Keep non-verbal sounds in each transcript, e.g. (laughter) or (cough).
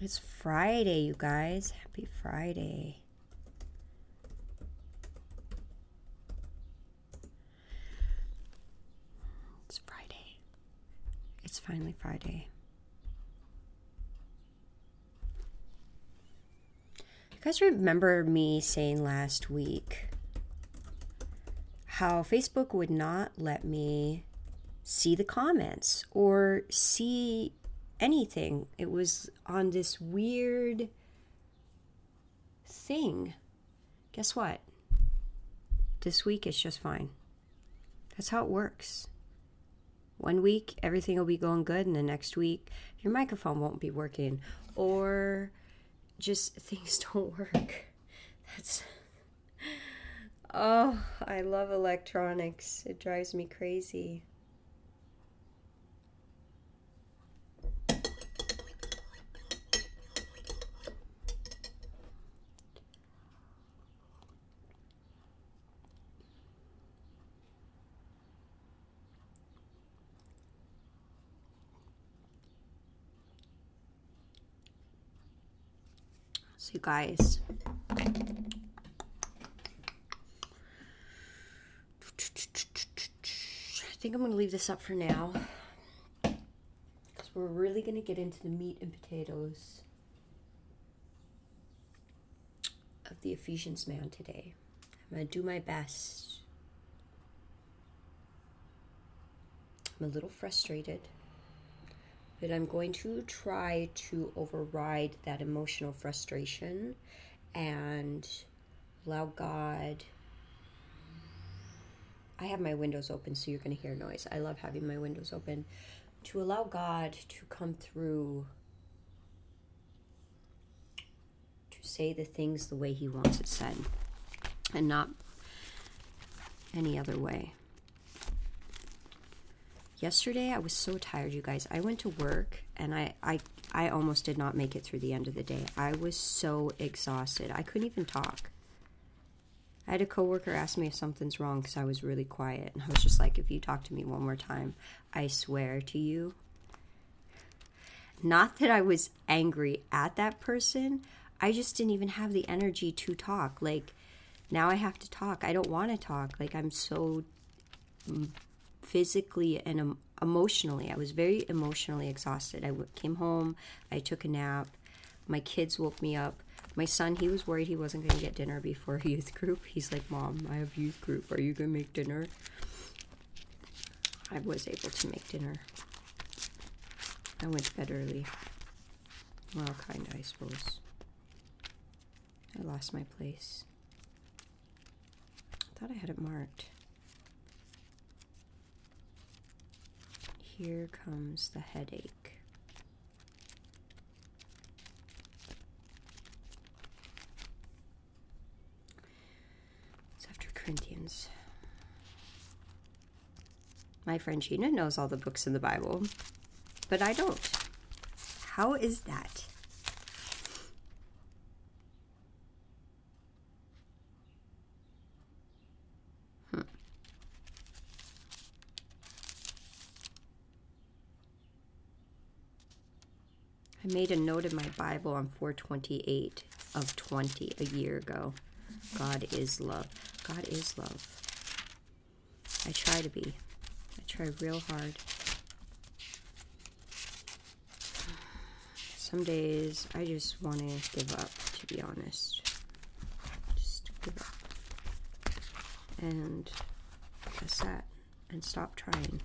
It's Friday, you guys. Happy Friday. It's Friday. It's finally Friday. You guys remember me saying last week how Facebook would not let me see the comments or see anything. It was on this weird thing. Guess what? This week it's just fine. That's how it works. One week everything will be going good, and the next week your microphone won't be working, or just (laughs) things don't work. That's. Oh, I love electronics. It drives me crazy. You guys. I think I'm going to leave this up for now. Because we're really going to get into the meat and potatoes of the Ephesians man today. I'm going to do my best. I'm a little frustrated but I'm going to try to override that emotional frustration and allow God. I have my windows open, so you're going to hear noise. I love having my windows open. To allow God to come through, to say the things the way He wants it said, and not any other way. Yesterday I was so tired, you guys. I went to work and I, I I almost did not make it through the end of the day. I was so exhausted. I couldn't even talk. I had a coworker ask me if something's wrong because I was really quiet, and I was just like, "If you talk to me one more time, I swear to you." Not that I was angry at that person. I just didn't even have the energy to talk. Like now I have to talk. I don't want to talk. Like I'm so mm, physically and um, emotionally. I was very emotionally exhausted. I w- came home, I took a nap. My kids woke me up. My son, he was worried he wasn't going to get dinner before (laughs) youth group. He's like, Mom, I have youth group. Are you going to make dinner? I was able to make dinner. I went to bed early. Well, kind of, I suppose. I lost my place. I thought I had it marked. Here comes the headache. It's after Corinthians. My friend Gina knows all the books in the Bible, but I don't. How is that? I made a note in my Bible on 428 of 20 a year ago. God is love. God is love. I try to be. I try real hard. Some days I just want to give up, to be honest. Just give up. And that's that. And stop trying.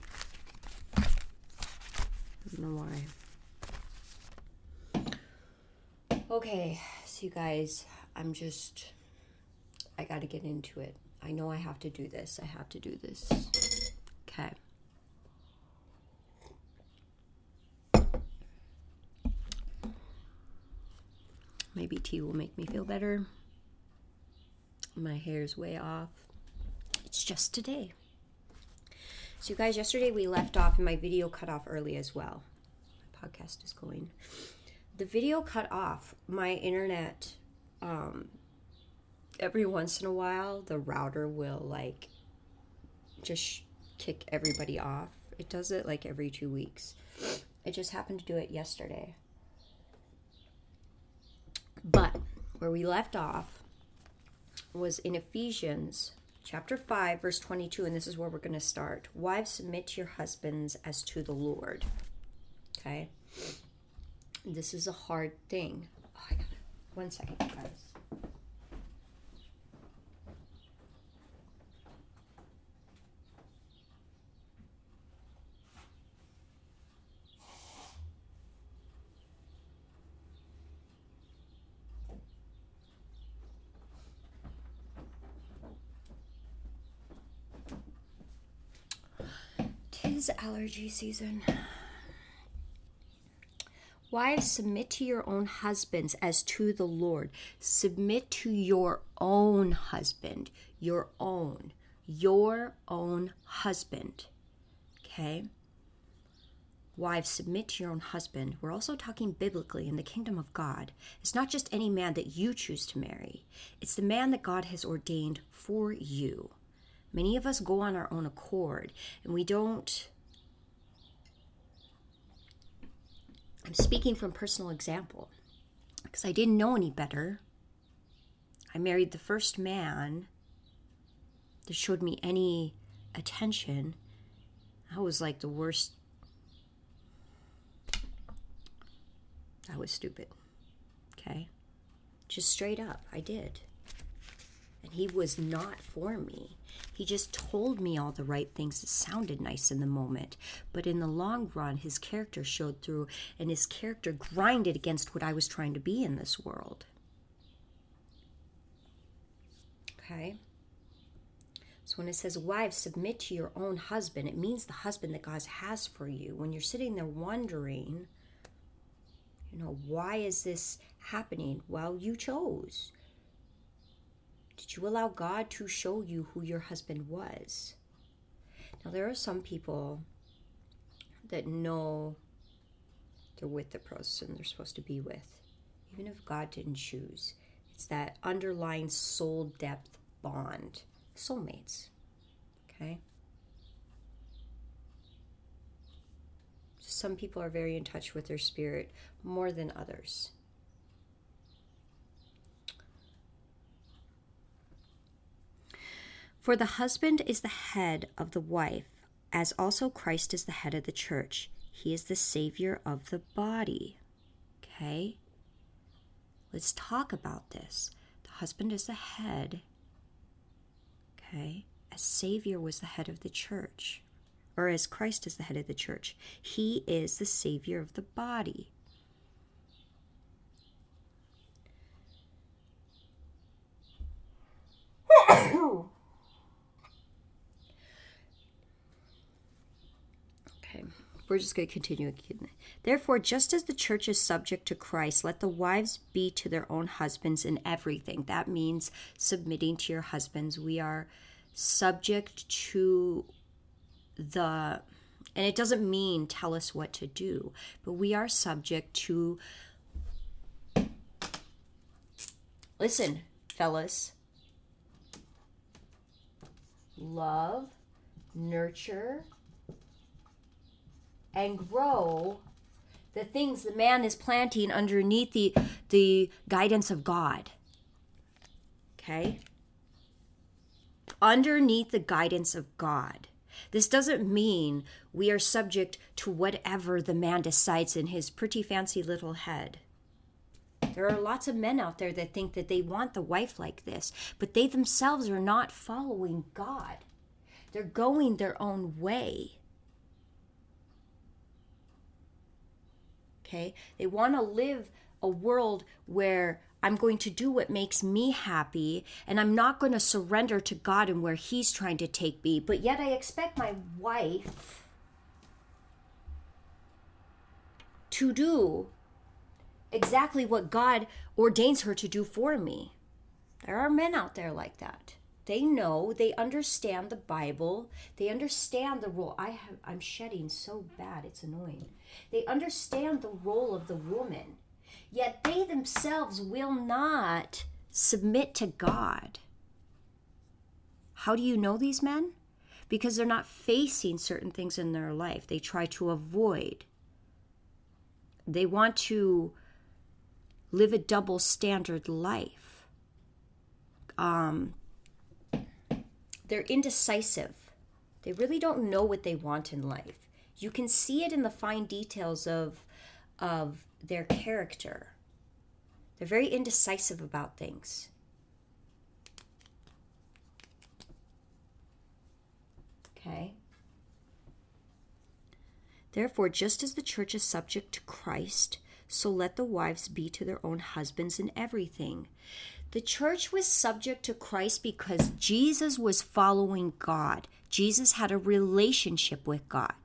I don't know why. Okay, so you guys, I'm just, I got to get into it. I know I have to do this. I have to do this. Okay. Maybe tea will make me feel better. My hair's way off. It's just today. So, you guys, yesterday we left off, and my video cut off early as well. My podcast is going the video cut off. My internet, um, every once in a while, the router will like just kick everybody off. It does it like every two weeks. It just happened to do it yesterday. But where we left off was in Ephesians chapter 5, verse 22, and this is where we're going to start. Wives, submit to your husbands as to the Lord. Okay? This is a hard thing. Oh, I gotta, one second, guys. Tis allergy season. Wives, submit to your own husbands as to the Lord. Submit to your own husband. Your own. Your own husband. Okay? Wives, submit to your own husband. We're also talking biblically in the kingdom of God. It's not just any man that you choose to marry, it's the man that God has ordained for you. Many of us go on our own accord and we don't. I'm speaking from personal example because I didn't know any better. I married the first man that showed me any attention. I was like the worst. I was stupid. Okay? Just straight up, I did. And he was not for me. He just told me all the right things that sounded nice in the moment. But in the long run, his character showed through, and his character grinded against what I was trying to be in this world. Okay? So when it says, Wives, submit to your own husband, it means the husband that God has for you. When you're sitting there wondering, you know, why is this happening? Well, you chose. Did you allow God to show you who your husband was? Now, there are some people that know they're with the person they're supposed to be with, even if God didn't choose. It's that underlying soul depth bond, soulmates. Okay? Some people are very in touch with their spirit more than others. For the husband is the head of the wife, as also Christ is the head of the church. He is the Savior of the body. Okay? Let's talk about this. The husband is the head. Okay? As Savior was the head of the church, or as Christ is the head of the church, He is the Savior of the body. We're just going to continue. Therefore, just as the church is subject to Christ, let the wives be to their own husbands in everything. That means submitting to your husbands. We are subject to the, and it doesn't mean tell us what to do, but we are subject to, listen, fellas, love, nurture, and grow the things the man is planting underneath the, the guidance of God. Okay? Underneath the guidance of God. This doesn't mean we are subject to whatever the man decides in his pretty fancy little head. There are lots of men out there that think that they want the wife like this, but they themselves are not following God. They're going their own way. Okay? They want to live a world where I'm going to do what makes me happy and I'm not going to surrender to God and where He's trying to take me. But yet I expect my wife to do exactly what God ordains her to do for me. There are men out there like that. They know, they understand the Bible, they understand the role. I have I'm shedding so bad, it's annoying. They understand the role of the woman, yet they themselves will not submit to God. How do you know these men? Because they're not facing certain things in their life. They try to avoid. They want to live a double standard life. Um, they're indecisive. They really don't know what they want in life. You can see it in the fine details of of their character. They're very indecisive about things. Okay. Therefore, just as the church is subject to Christ, so let the wives be to their own husbands in everything. The church was subject to Christ because Jesus was following God. Jesus had a relationship with God.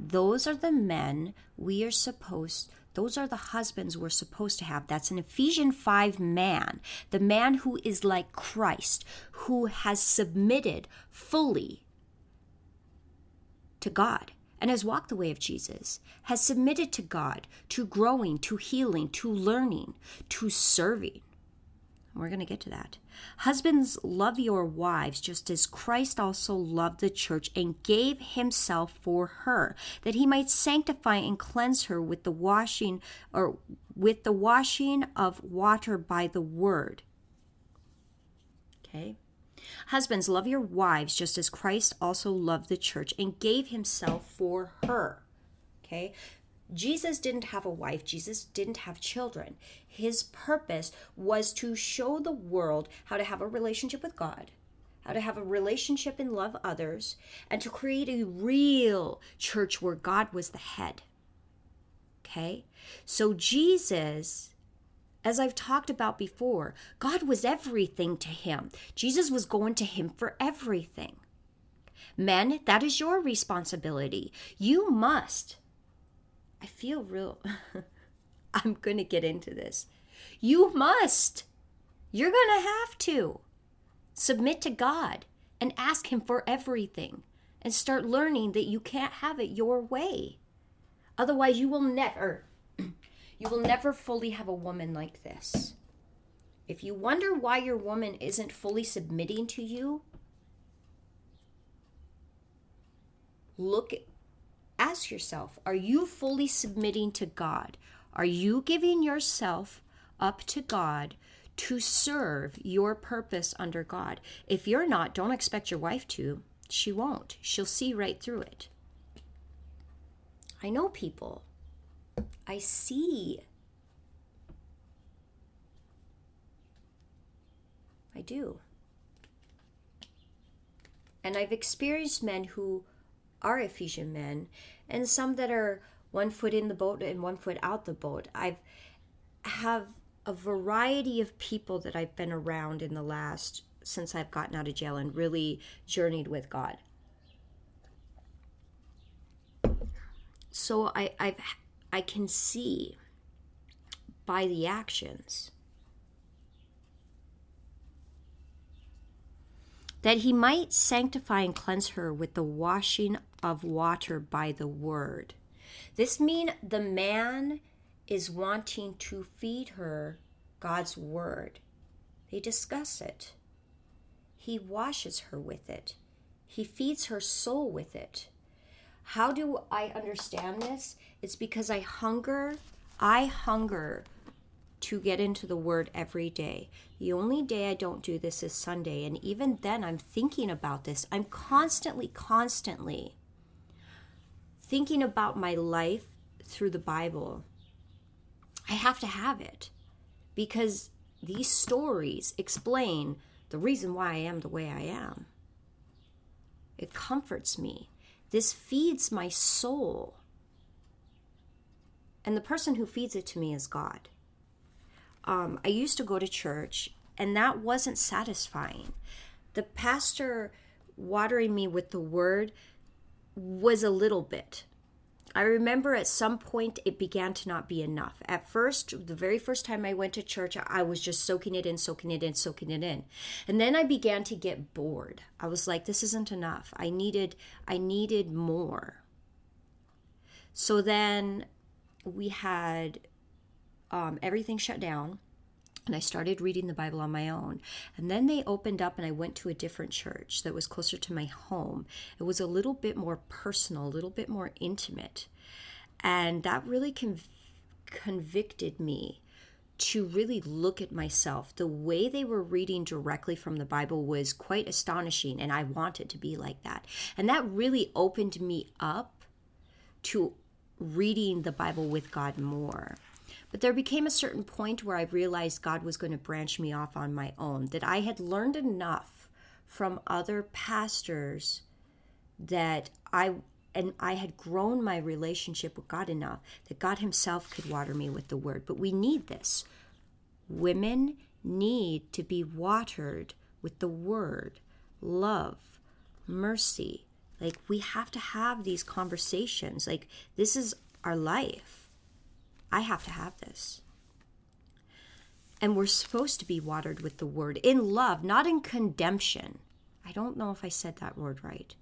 Those are the men we are supposed those are the husbands we're supposed to have. That's an Ephesians 5 man, the man who is like Christ, who has submitted fully to God and has walked the way of Jesus, has submitted to God, to growing, to healing, to learning, to serving. We're going to get to that. Husbands, love your wives just as Christ also loved the church and gave himself for her, that he might sanctify and cleanse her with the washing or with the washing of water by the word. Okay? Husbands, love your wives just as Christ also loved the church and gave himself for her. Okay? Jesus didn't have a wife, Jesus didn't have children. His purpose was to show the world how to have a relationship with God, how to have a relationship and love others, and to create a real church where God was the head. Okay? So, Jesus, as I've talked about before, God was everything to him. Jesus was going to him for everything. Men, that is your responsibility. You must I feel real. (laughs) I'm going to get into this. You must. You're going to have to submit to God and ask Him for everything and start learning that you can't have it your way. Otherwise, you will never. You will never fully have a woman like this. If you wonder why your woman isn't fully submitting to you, look ask yourself are you fully submitting to God? Are you giving yourself up to God to serve your purpose under God? If you're not, don't expect your wife to. She won't. She'll see right through it. I know people. I see. I do. And I've experienced men who are Ephesian men, and some that are one foot in the boat and one foot out the boat. I've have a variety of people that I've been around in the last since I've gotten out of jail and really journeyed with God. So I I've I can see by the actions that he might sanctify and cleanse her with the washing of water by the word. This mean the man is wanting to feed her God's word. They discuss it. He washes her with it. He feeds her soul with it. How do I understand this? It's because I hunger, I hunger to get into the Word every day. The only day I don't do this is Sunday. And even then, I'm thinking about this. I'm constantly, constantly thinking about my life through the Bible. I have to have it because these stories explain the reason why I am the way I am. It comforts me. This feeds my soul. And the person who feeds it to me is God um, I used to go to church, and that wasn't satisfying. The pastor watering me with the word was a little bit. I remember at some point it began to not be enough. At first, the very first time I went to church, I was just soaking it in, soaking it in, soaking it in. And then I began to get bored. I was like this isn't enough. I needed I needed more. So then we had um, everything shut down and I started reading the Bible on my own. And then they opened up, and I went to a different church that was closer to my home. It was a little bit more personal, a little bit more intimate. And that really conv- convicted me to really look at myself. The way they were reading directly from the Bible was quite astonishing, and I wanted to be like that. And that really opened me up to reading the Bible with God more. But there became a certain point where I realized God was going to branch me off on my own, that I had learned enough from other pastors that I and I had grown my relationship with God enough that God Himself could water me with the Word. But we need this. Women need to be watered with the Word, love, mercy. Like, we have to have these conversations. Like, this is our life. I have to have this. And we're supposed to be watered with the Word in love, not in condemnation. I don't know if I said that word right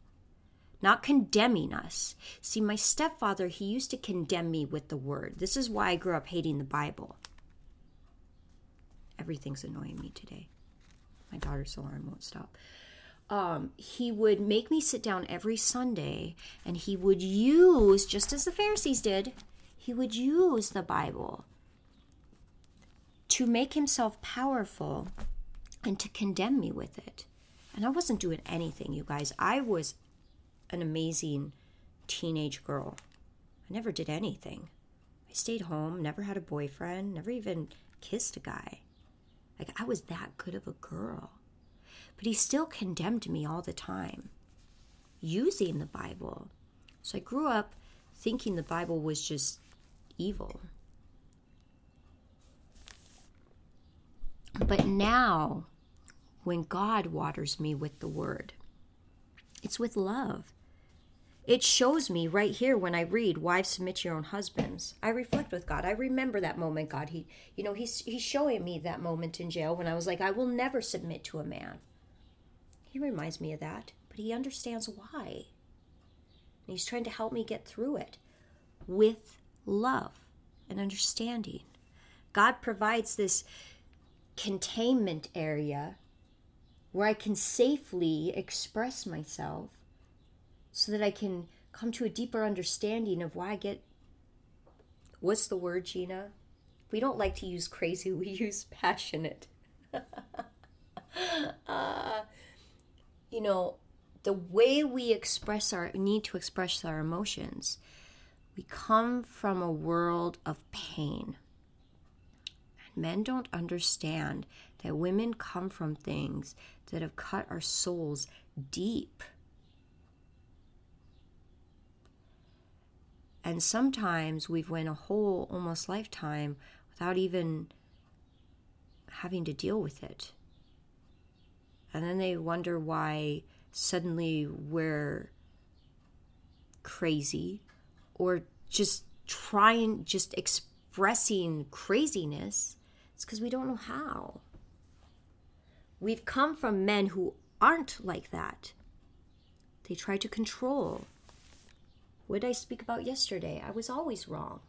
not condemning us. See, my stepfather, he used to condemn me with the word. This is why I grew up hating the Bible. Everything's annoying me today. My daughter's alarm won't stop. Um, he would make me sit down every Sunday and he would use, just as the Pharisees did, he would use the Bible to make himself powerful and to condemn me with it. And I wasn't doing anything, you guys. I was an amazing teenage girl. I never did anything. I stayed home, never had a boyfriend, never even kissed a guy. Like, I was that good of a girl. But he still condemned me all the time using the Bible. So I grew up thinking the Bible was just evil. But now, when God waters me with the word, it's with love. It shows me right here when I read, "Wives submit your own husbands." I reflect with God. I remember that moment. God, He, you know, He's He's showing me that moment in jail when I was like, "I will never submit to a man." He reminds me of that, but He understands why. And He's trying to help me get through it with love and understanding. God provides this containment area where I can safely express myself so that I can come to a deeper understanding of why I get what's the word, Gina? We don't like to use crazy, we (laughs) use passionate. (laughs) uh, you know, the way we express our need to express our emotions, we come from a world of pain. And men don't understand that women come from things that have cut our souls deep And sometimes we've went a whole almost lifetime without even having to deal with it. And then they wonder why suddenly we're crazy or just trying, just expressing craziness. It's because we don't know how. We've come from men who aren't like that. They try to control, what did I speak about yesterday? I was always wrong.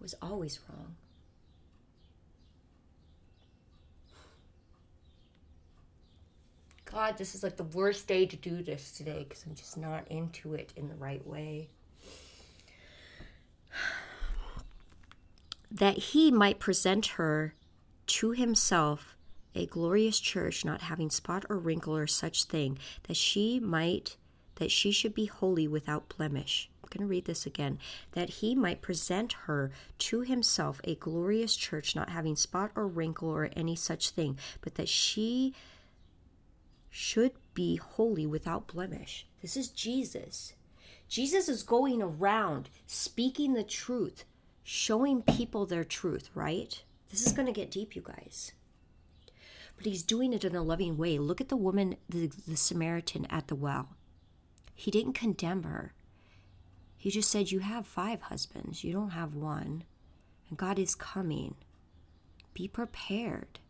I was always wrong. God, this is like the worst day to do this today because I'm just not into it in the right way. (sighs) That he might present her to himself a glorious church not having spot or wrinkle or such thing that she might that she should be holy without blemish i'm going to read this again that he might present her to himself a glorious church not having spot or wrinkle or any such thing but that she should be holy without blemish this is jesus jesus is going around speaking the truth showing people their truth right this is going to get deep you guys but he's doing it in a loving way. Look at the woman, the, the Samaritan at the well. He didn't condemn her. He just said, You have five husbands, you don't have one. And God is coming. Be prepared.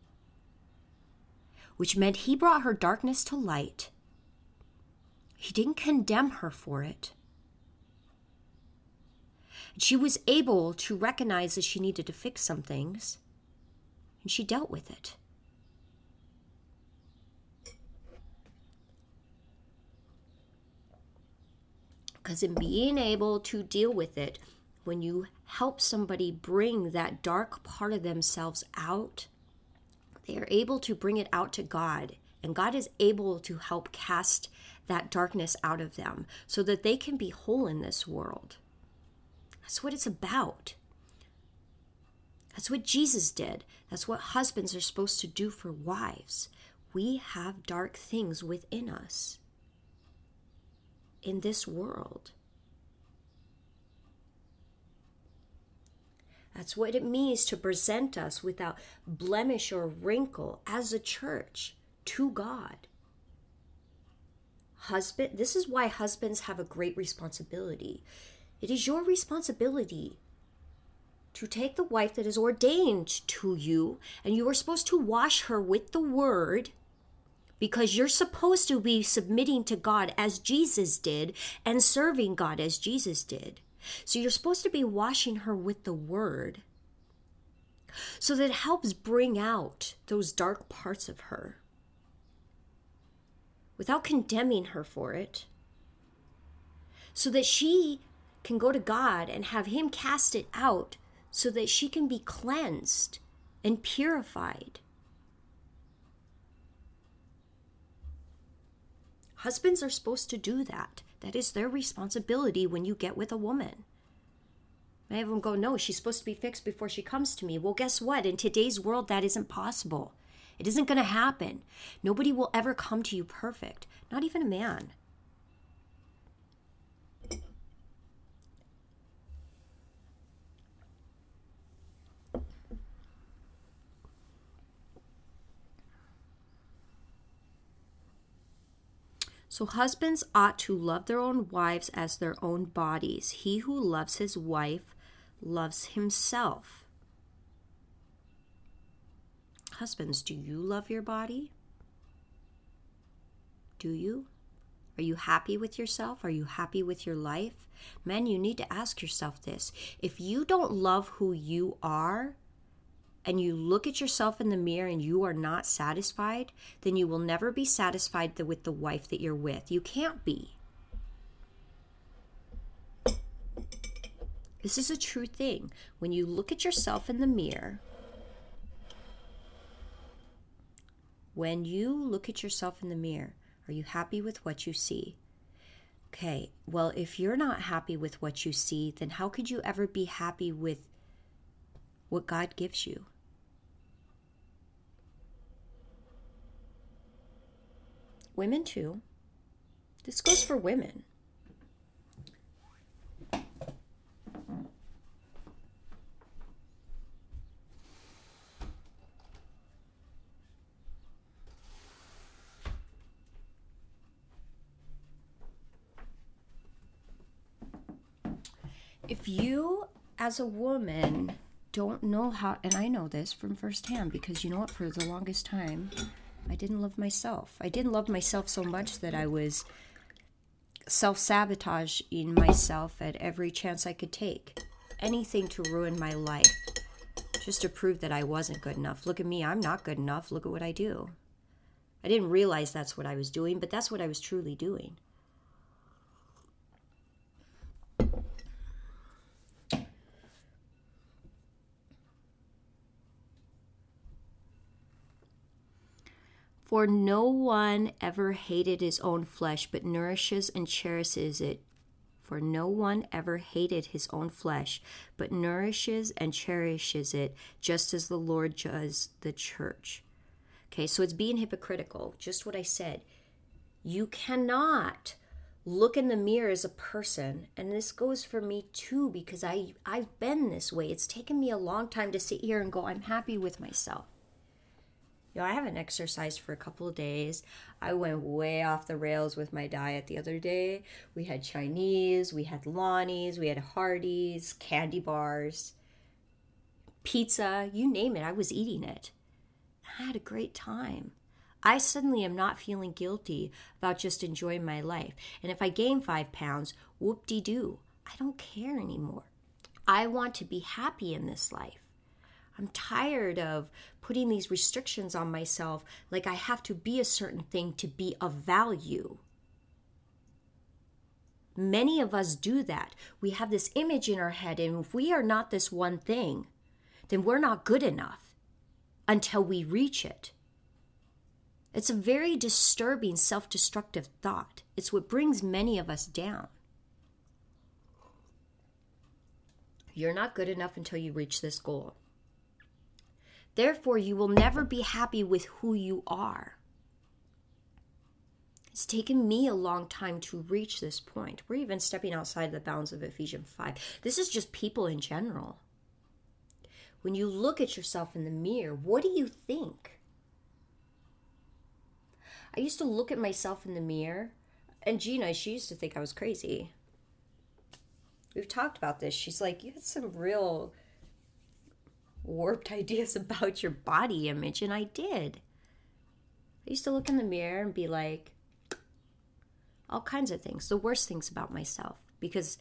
Which meant he brought her darkness to light. He didn't condemn her for it. She was able to recognize that she needed to fix some things, and she dealt with it. Because in being able to deal with it, when you help somebody bring that dark part of themselves out, they are able to bring it out to God. And God is able to help cast that darkness out of them so that they can be whole in this world. That's what it's about. That's what Jesus did. That's what husbands are supposed to do for wives. We have dark things within us in this world. That's what it means to present us without blemish or wrinkle as a church to God. Husband, this is why husbands have a great responsibility. It is your responsibility to take the wife that is ordained to you, and you are supposed to wash her with the word because you're supposed to be submitting to God as Jesus did and serving God as Jesus did. So you're supposed to be washing her with the word so that it helps bring out those dark parts of her without condemning her for it so that she can go to God and have Him cast it out so that she can be cleansed and purified. Husbands are supposed to do that. That is their responsibility when you get with a woman. Many of them go, No, she's supposed to be fixed before she comes to me. Well, guess what? In today's world, that isn't possible. It isn't going to happen. Nobody will ever come to you perfect, not even a man. So husbands ought to love their own wives as their own bodies. He who loves his wife loves himself. Husbands, do you love your body? Do you? Are you happy with yourself? Are you happy with your life? Men, you need to ask yourself this. If you don't love who you are, and you look at yourself in the mirror and you are not satisfied, then you will never be satisfied with the wife that you're with. You can't be. This is a true thing. When you look at yourself in the mirror, when you look at yourself in the mirror, are you happy with what you see? Okay, well, if you're not happy with what you see, then how could you ever be happy with what God gives you? Women, too. This goes for women. if you as a woman don't know how and i know this from firsthand because you know what for the longest time i didn't love myself. I didn't love myself so much that i was self-sabotaging myself at every chance i could take. Anything to ruin my life just to prove that i wasn't good enough. Look at me i'm not good enough. Look at what i do. I didn't realize that's what i was doing but that's what i was truly doing For no one ever hated his own flesh, but nourishes and cherishes it. For no one ever hated his own flesh, but nourishes and cherishes it, just as the Lord does the church. Okay, so it's being hypocritical, just what I said. You cannot look in the mirror as a person and this goes for me too because i i've been this way it's taken me a long time to sit here and go i'm happy with myself know, I haven't exercised for a couple of days. I went way off the rails with my diet the other day. We had Chinese, we had Lonnie's, we had Hardee's, candy bars, pizza, you name it, I was eating it. I had a great time. I suddenly am not feeling guilty about just enjoying my life. And if I gain five pounds, whoop de doo. I don't care anymore. I want to be happy in this life. I'm tired of putting these restrictions on myself like I have to be a certain thing to be of value. Many of us do that. We have this image in our head, and if we are not this one thing, then we're not good enough until we reach it. It's a very disturbing, self destructive thought. It's what brings many of us down. You're not good enough until you reach this goal. Therefore, you will never be happy with who you are. It's taken me a long time to reach this point. We're even stepping outside the bounds of Ephesians 5. This is just people in general. When you look at yourself in the mirror, what do you think? I used to look at myself in the mirror, and Gina, she used to think I was crazy. We've talked about this. She's like, You had some real warped (laughs) ideas about your body image, and I did. I used to look in the mirror and be like, all kinds of things, the worst things about myself, because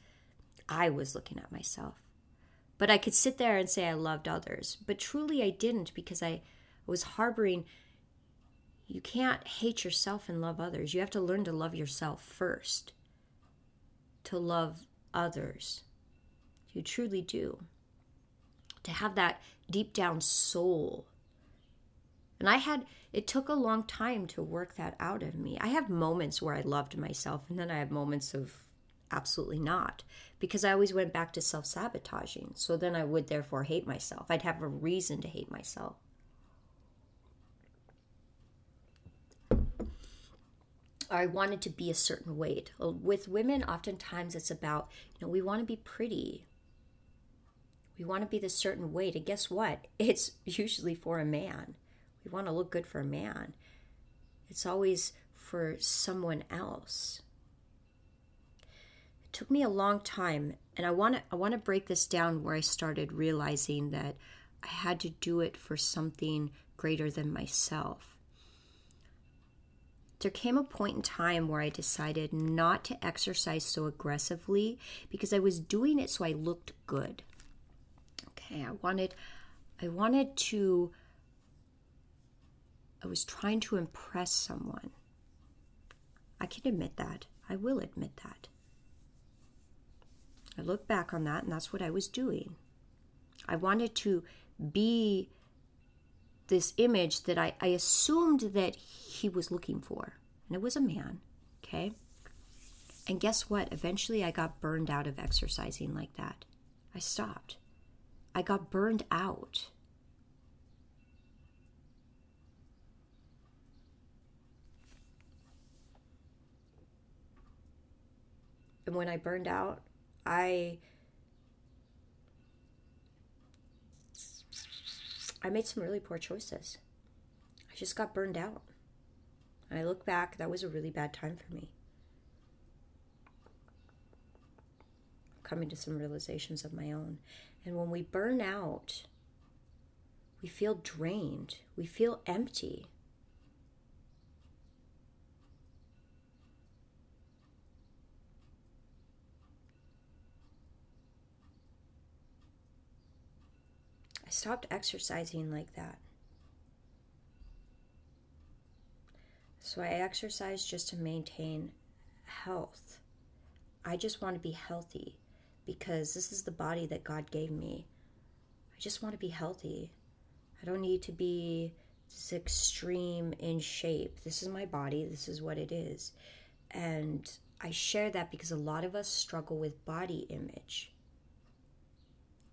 I was looking at myself. But I could sit there and say I loved others, but truly I didn't because I was harboring. You can't hate yourself and love others. You have to learn to love yourself first, to love others. You truly do. To have that deep down soul. And I had, it took a long time to work that out of me. I have moments where I loved myself, and then I have moments of absolutely not, because I always went back to self sabotaging. So then I would therefore hate myself. I'd have a reason to hate myself. I wanted to be a certain weight. With women, oftentimes it's about, you know, we want to be pretty. We want to be the certain weight. And guess what? (laughs) It's usually for a man. We want to look good for a man. It's always for someone else. It took me a long time, and I want to I want to break this down where I started realizing that I had to do it for something greater than myself there came a point in time where I decided not to exercise so aggressively because I was doing it so I looked good. Okay, I wanted I wanted to I was trying to impress someone. I can admit that. I will admit that. I look back on that and that's what I was doing. I wanted to be this image that I, I assumed that he was looking for. And it was a man, okay? And guess what? Eventually I got burned out of exercising like that. I stopped. I got burned out. And when I burned out, I I made some really poor choices. I just got burned out. I look back, that was a really bad time for me. Coming to some realizations of my own. And when we burn out, we feel drained, we feel empty. I stopped exercising like that. So I exercise just to maintain health. I just want to be healthy because this is the body that God gave me. I just want to be healthy. I don't need to be this extreme in shape. This is my body, this is what it is. And I share that because a lot of us struggle with body image.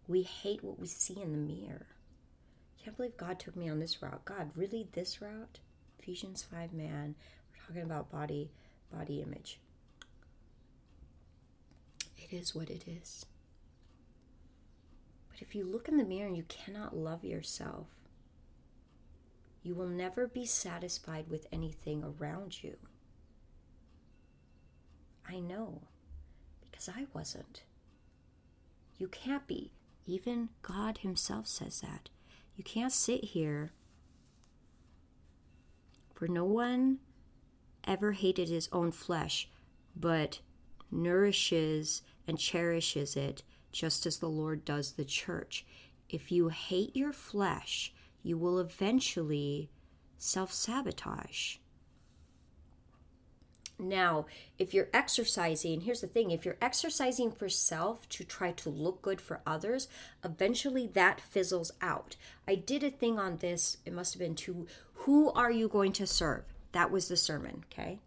We hate what we see in the mirror. Can't believe God took me on this route. God, really this route? Ephesians 5 man. We're talking about body body image. It is what it is. But if you look in the mirror and you cannot love yourself, you will never be satisfied with anything around you. I know, because I wasn't. You can't be. Even God Himself says that. You can't sit here for no one ever hated his own flesh, but nourishes and cherishes it just as the Lord does the church. If you hate your flesh, you will eventually self sabotage. Now, if you're exercising, here's the thing if you're exercising for self to try to look good for others, eventually that fizzles out. I did a thing on this, it must have been to who are you going to serve? That was the sermon, okay?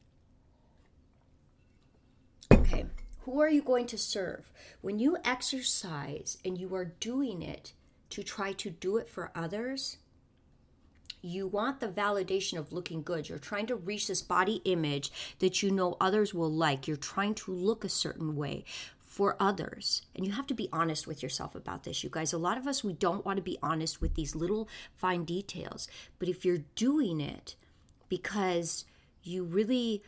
Okay, who are you going to serve? When you exercise and you are doing it to try to do it for others, you want the validation of looking good. You're trying to reach this body image that you know others will like. You're trying to look a certain way for others. And you have to be honest with yourself about this, you guys. A lot of us, we don't want to be honest with these little fine details. But if you're doing it because you really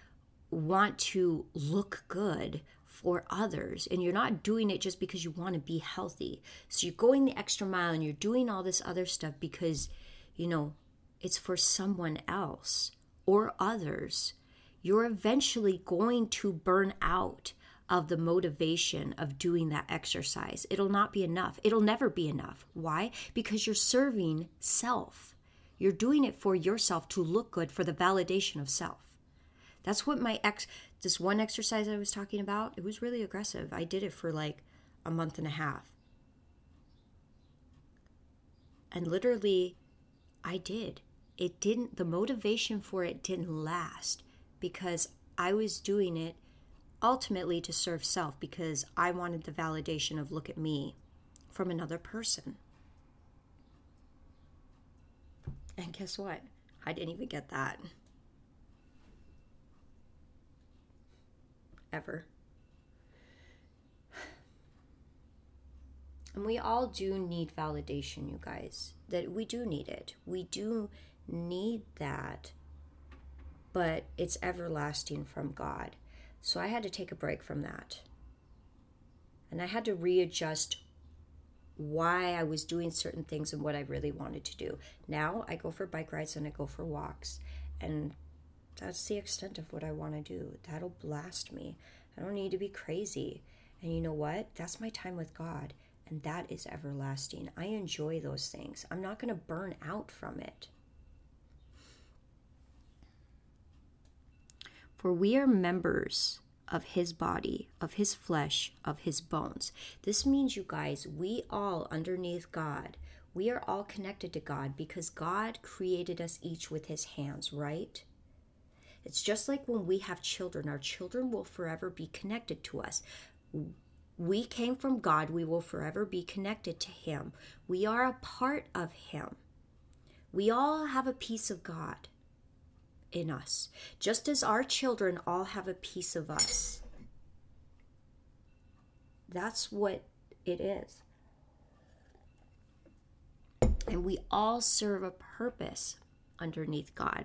want to look good for others and you're not doing it just because you want to be healthy. So you're going the extra mile and you're doing all this other stuff because, you know, it's for someone else or others, you're eventually going to burn out of the motivation of doing that exercise. It'll not be enough. It'll never be enough. Why? Because you're serving self. You're doing it for yourself to look good for the validation of self. That's what my ex this one exercise I was talking about, it was really aggressive. I did it for like a month and a half. And literally I did it didn't, the motivation for it didn't last because I was doing it ultimately to serve self because I wanted the validation of look at me from another person. And guess what? I didn't even get that. Ever. And we all do need validation, you guys. That we do need it. We do need that, but it's everlasting from God. So I had to take a break from that. And I had to readjust why I was doing certain things and what I really wanted to do. Now I go for bike rides and I go for walks. And that's the extent of what I want to do. That'll blast me. I don't need to be crazy. And you know what? That's my time with God. And that is everlasting. I enjoy those things. I'm not going to burn out from it. For we are members of his body, of his flesh, of his bones. This means, you guys, we all underneath God, we are all connected to God because God created us each with his hands, right? It's just like when we have children, our children will forever be connected to us. We came from God, we will forever be connected to Him. We are a part of Him. We all have a piece of God in us, just as our children all have a piece of us. That's what it is. And we all serve a purpose underneath God.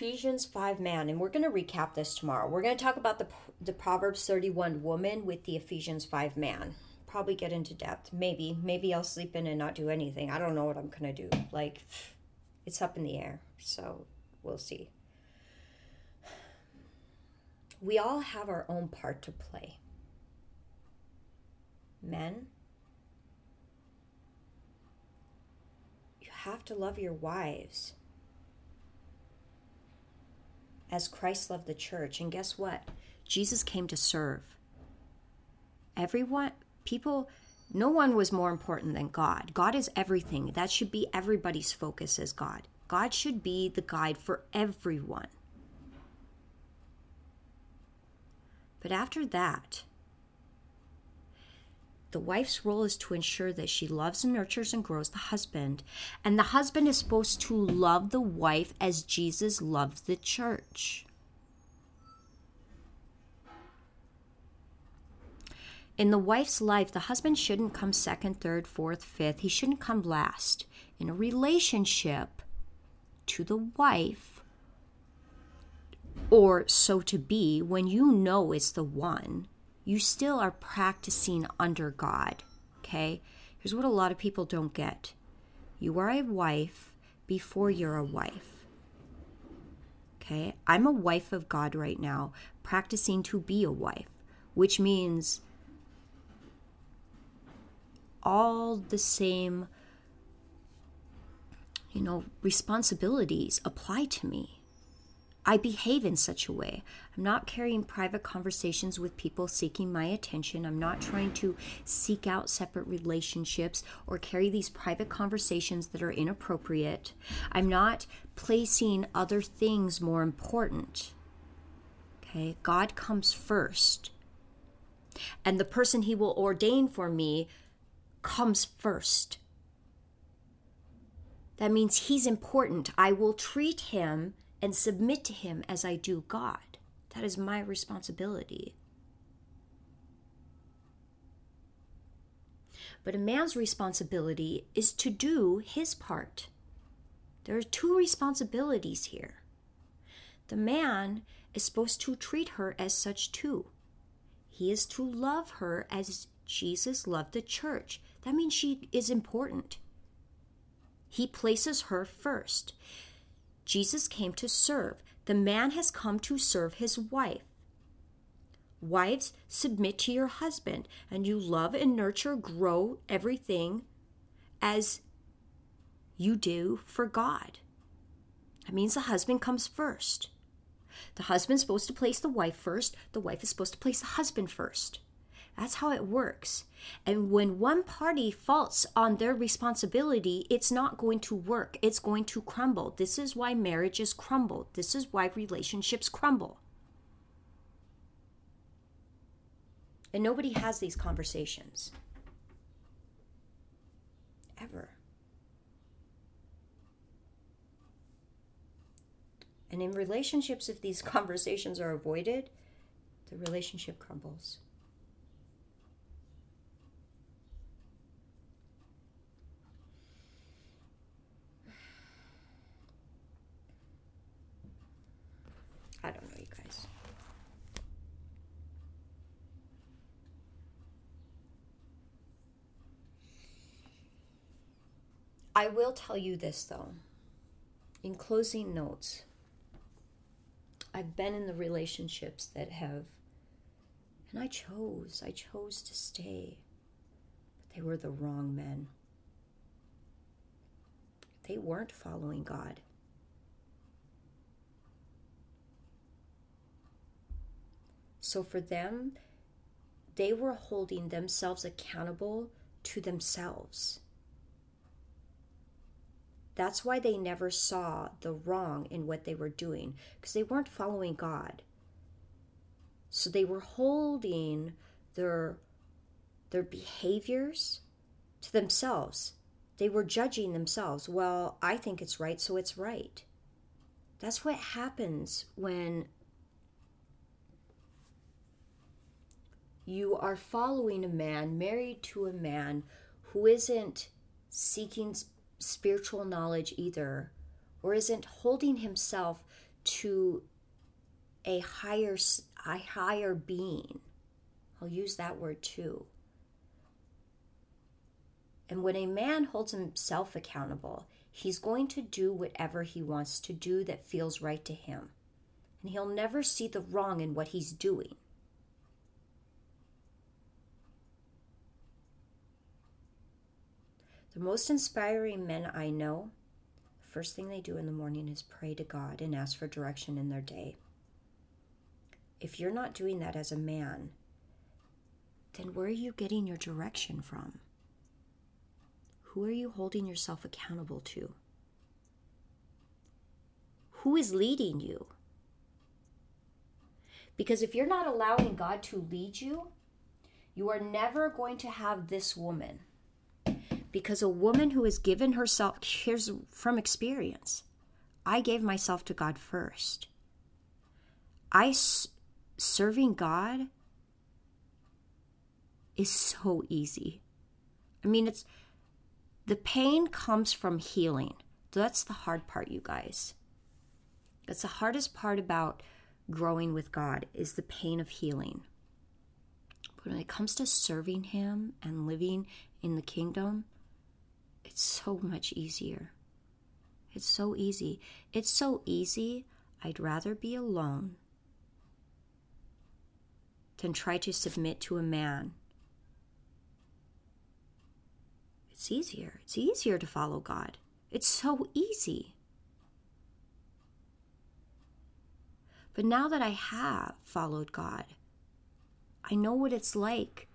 Ephesians 5 man, and we're going to recap this tomorrow. We're going to talk about the, the Proverbs 31 woman with the Ephesians 5 man probably get into depth. Maybe. Maybe I'll sleep in and not do anything. I don't know what I'm going to do. Like, (sighs) it's up in the air. So we'll see. We all have our own part to play. Men, you have to love your wives as Christ loved the church. And guess what? Jesus came to serve. Everyone, people no one was more important than God. God is everything. That should be everybody's focus as God. God should be the guide for everyone. But after that, the wife's role is to ensure that she loves and nurtures and grows the husband. And the husband is supposed to love the wife as Jesus loves the church. In the wife's life, the husband shouldn't come second, third, fourth, fifth. He shouldn't come last. In a relationship, to the wife, or so to be, when you know it's the one, you still are practicing under God. Okay? Here's what a lot of people don't get you are a wife before you're a wife. Okay? I'm a wife of God right now, practicing to be a wife, which means all the same you know responsibilities apply to me I behave in such a way. I'm not carrying private conversations with people seeking my attention. I'm not trying to seek out separate relationships or carry these private conversations that are inappropriate. I'm not placing other things more important. Okay, God comes first. And the person he will ordain for me comes first. That means he's important. I will treat him and submit to Him as I do God. That is my responsibility. But a man's responsibility is to do his part. There are two responsibilities here. The man is supposed to treat her as such too. He is to love her as Jesus loved the church. That means she is important. He places her first. Jesus came to serve. The man has come to serve his wife. Wives, submit to your husband, and you love and nurture, grow everything as you do for God. That means the husband comes first. The husband's supposed to place the wife first, the wife is supposed to place the husband first. That's how it works. And when one party faults on their responsibility, it's not going to work. It's going to crumble. This is why marriages crumble. This is why relationships crumble. And nobody has these conversations. Ever. And in relationships, if these (laughs) conversations are avoided, the relationship crumbles. I don't know, you guys. I will tell you this though. In closing notes, I've been in the relationships that have, and I chose, I chose to stay, but they were the wrong men. They weren't following God. So for them, they were holding themselves accountable to themselves. That's why they never saw the wrong in what they were doing, because they weren't following God. So they were holding their their behaviors to themselves. They were judging themselves. Well, I think it's right, so it's right. That's what happens when you are following a man, married to a man who isn't seeking spiritual knowledge either, or isn't holding himself to a higher a higher being. I'll use that word too. And when a man holds himself accountable, he's going to do whatever he wants to do that feels right to him. And he'll never see the wrong in what he's doing. The most inspiring men I know, first thing they do in the morning is pray to God and ask for direction in their day. If you're not doing that as a man, then where are you getting your direction from? Who are you holding yourself accountable to? Who is leading you? Because if you're not allowing God to lead you, you are never going to have this woman because a woman who has given herself, here's from experience, I gave myself to God first. I serving God is so easy. I mean, it's the pain comes from healing. That's the hard part, you guys. That's the hardest part about growing with God is the pain of healing. But when it comes to serving Him and living in the kingdom, it's so much easier. It's so easy. It's so easy. I'd rather be alone than try to submit to a man. It's easier. It's easier to follow God. It's so easy. But now that I have followed God, I know what it's like.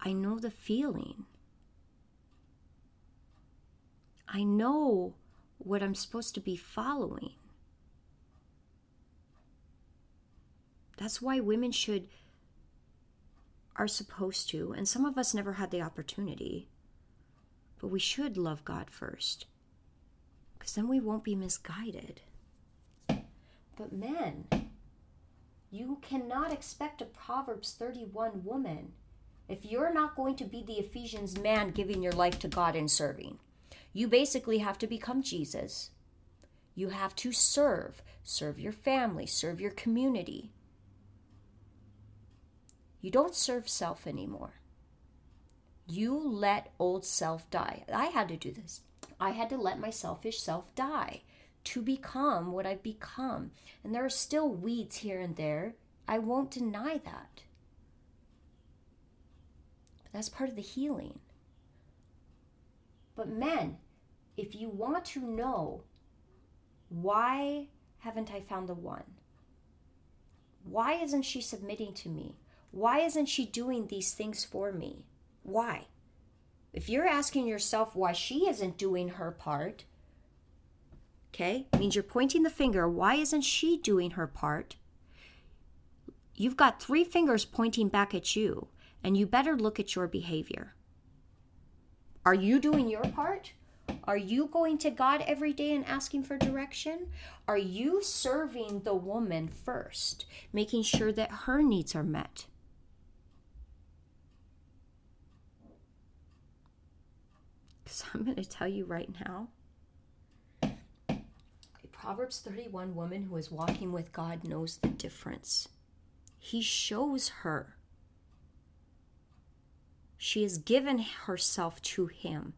I know the feeling. I know what I'm supposed to be following. That's why women should, are supposed to, and some of us never had the opportunity, but we should love God first, because then we won't be misguided. But men, you cannot expect a Proverbs 31 woman if you're not going to be the Ephesians man giving your life to God and serving. You basically have to become Jesus. You have to serve, serve your family, serve your community. You don't serve self anymore. You let old self die. I had to do this. I had to let my selfish self die to become what I've become. And there are still weeds here and there. I won't deny that. But that's part of the healing. But men, if you want to know why haven't I found the one? Why isn't she submitting to me? Why isn't she doing these things for me? Why? If you're asking yourself why she isn't doing her part, okay, means you're pointing the finger. Why isn't she doing her part? You've got three fingers pointing back at you, and you better look at your behavior. Are you doing your part? Are you going to God every day and asking for direction? Are you serving the woman first, making sure that her needs are met? (laughs) Because I'm going to tell you right now a Proverbs 31 woman who is walking with God knows the difference. He shows her. She has given herself to Him.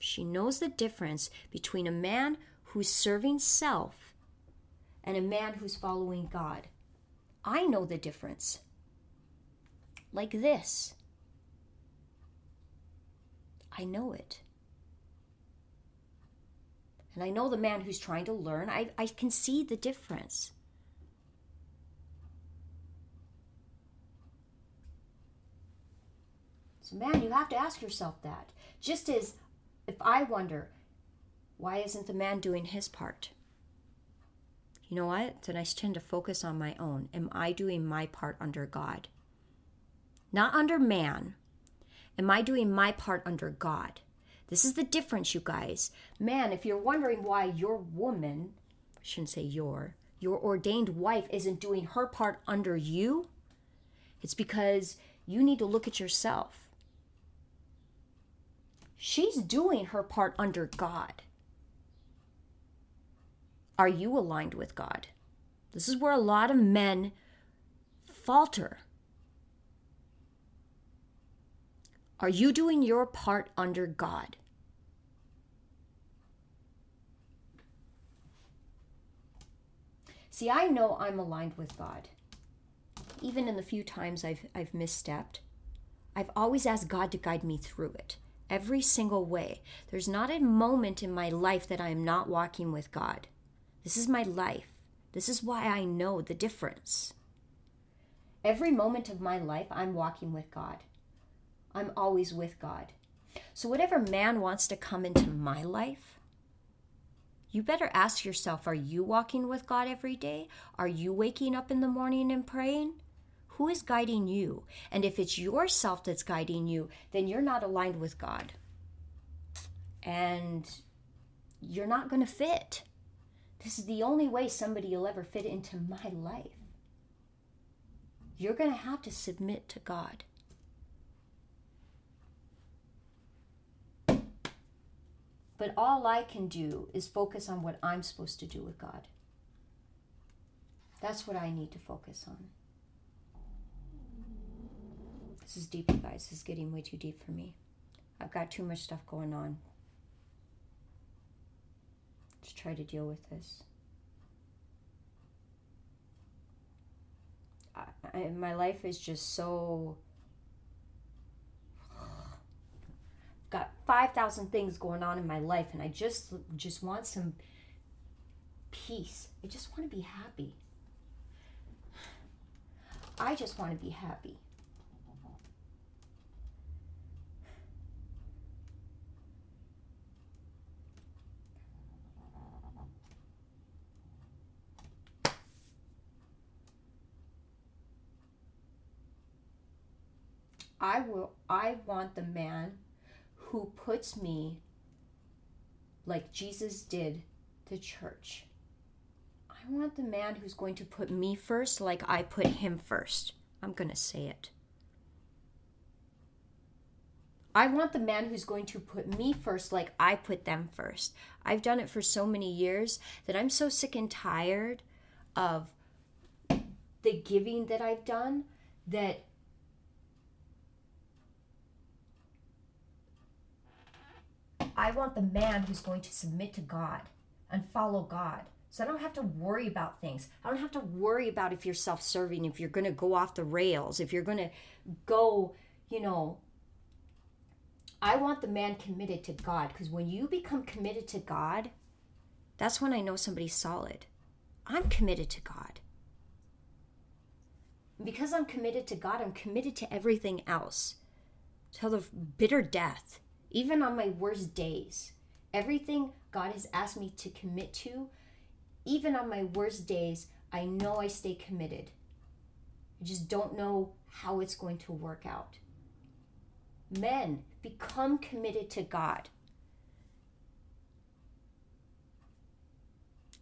She knows the difference between a man who's serving self and a man who's following God. I know the difference. Like this. I know it. And I know the man who's trying to learn, I, I can see the difference. So, man, you have to ask yourself that. Just as if I wonder, why isn't the man doing his part? You know what? Then I tend to focus on my own. Am I doing my part under God? Not under man, Am I doing my part under God? This is the difference, you guys. Man, if you're wondering why your woman, I shouldn't say your, your ordained wife isn't doing her part under you, it's because you need to look at yourself. She's doing her part under God. Are you aligned with God? This is where a lot of men falter. Are you doing your part under God? See, I know I'm aligned with God. Even in the few times I've, I've misstepped, I've always asked God to guide me through it, every single way. There's not a moment in my life that I am not walking with God. This is my life. This is why I know the difference. Every moment of my life, I'm walking with God. I'm always with God. So, whatever man wants to come into my life, you better ask yourself are you walking with God every day? Are you waking up in the morning and praying? Who is guiding you? And if it's yourself that's guiding you, then you're not aligned with God. And you're not going to fit. This is the only way somebody will ever fit into my life. You're going to have to submit to God. But all I can do is focus on what I'm supposed to do with God. That's what I need to focus on. This is deep, you guys. This is getting way too deep for me. I've got too much stuff going on to try to deal with this. I, I, my life is just so. (sighs) got 5,000 things going on in my life, and I just just want some peace. I just want to be happy. (sighs) I just want to be happy. I will I want the man who puts me like Jesus did the church. I want the man who's going to put me first like I put him first. I'm going to say it. I want the man who's going to put me first like I put them first. I've done it for so many years that I'm so sick and tired of the giving that I've done that I want the man who's going to submit to God and follow God. So I don't have to worry about things. I don't have to worry about if you're self serving, if you're going to go off the rails, if you're going to go, you know. I want the man committed to God because when you become committed to God, that's when I know somebody's solid. I'm committed to God. Because I'm committed to God, I'm committed to everything else till the bitter death even on my worst days. Everything God has asked me to commit to, even on my worst days, I know I stay committed. I just don't know how it's going to work out. Men, become committed to God.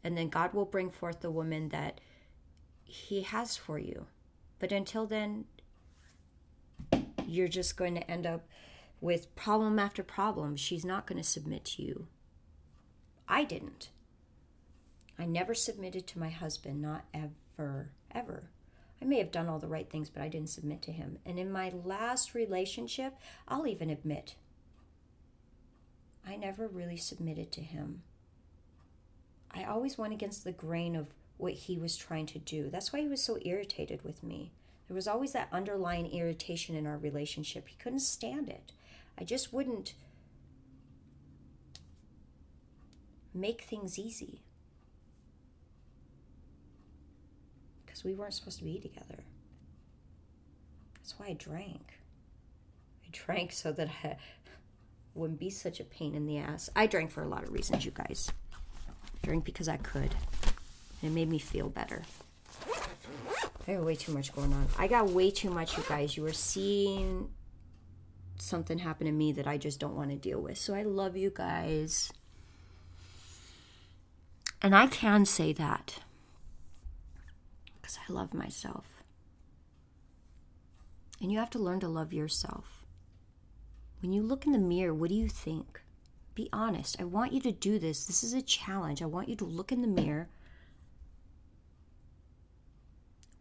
And then God will bring forth the woman that He has for you. But until then, you're just going to end up with problem after problem. She's not going to submit to you. I didn't. I never submitted to my husband, not ever, ever. I may have done all the right things, but I didn't submit to him. And in my last relationship, I'll even admit, I never really submitted to him. I always went against the grain of what he was trying to do. That's why he was so irritated with me. There was always that underlying irritation in our relationship. He couldn't stand it. I just wouldn't make things easy. Because we weren't supposed to be together. That's why I drank. I drank so that I (laughs) wouldn't be such a pain in the ass. I drank for a lot of reasons, you guys. I drank because I could. It made me feel better. I have way too much going on. I got way too much, you guys. You were seeing something happen to me that I just don't want to deal with. So I love you guys. And I can say that because I love myself. And you have to learn to love yourself. When you look in the mirror, what do you think? Be honest. I want you to do this. This is a challenge. I want you to look in the mirror.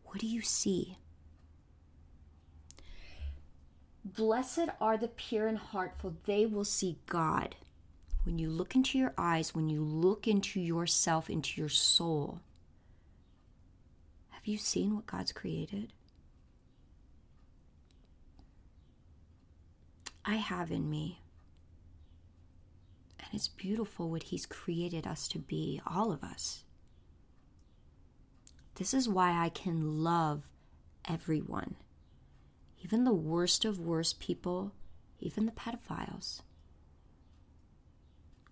What do you see? Blessed are the pure in heart, for they will see God. When you look into your eyes, when you look into yourself, into your soul, have you seen what God's created? I have in me. And it's beautiful what He's created us to be, all of us. This is why I can love everyone even the worst of worst people, even the pedophiles.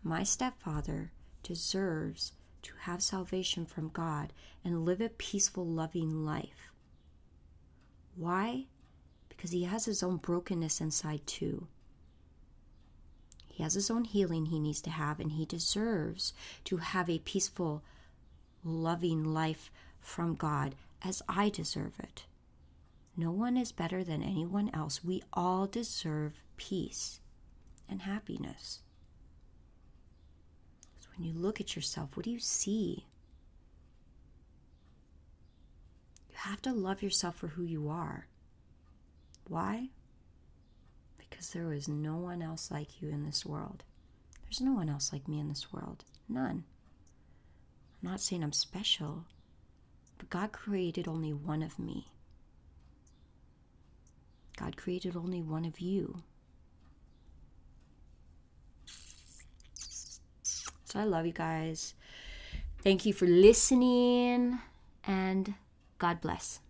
My stepfather deserves to have salvation from God and live a peaceful, loving life. Why? Because he has his own brokenness inside too. He has his own healing he needs to have, and he deserves to have a peaceful, loving life from God as I deserve it. No one is better than anyone else. We all deserve peace and happiness. So when you look at yourself, what do you see? You have to love yourself for who you are. Why? Because there is no one else like you in this world. There's no one else like me in this world. None. I'm not saying I'm special, but God created only one of me. God created only one of you. So I love you guys. Thank you for listening and God bless.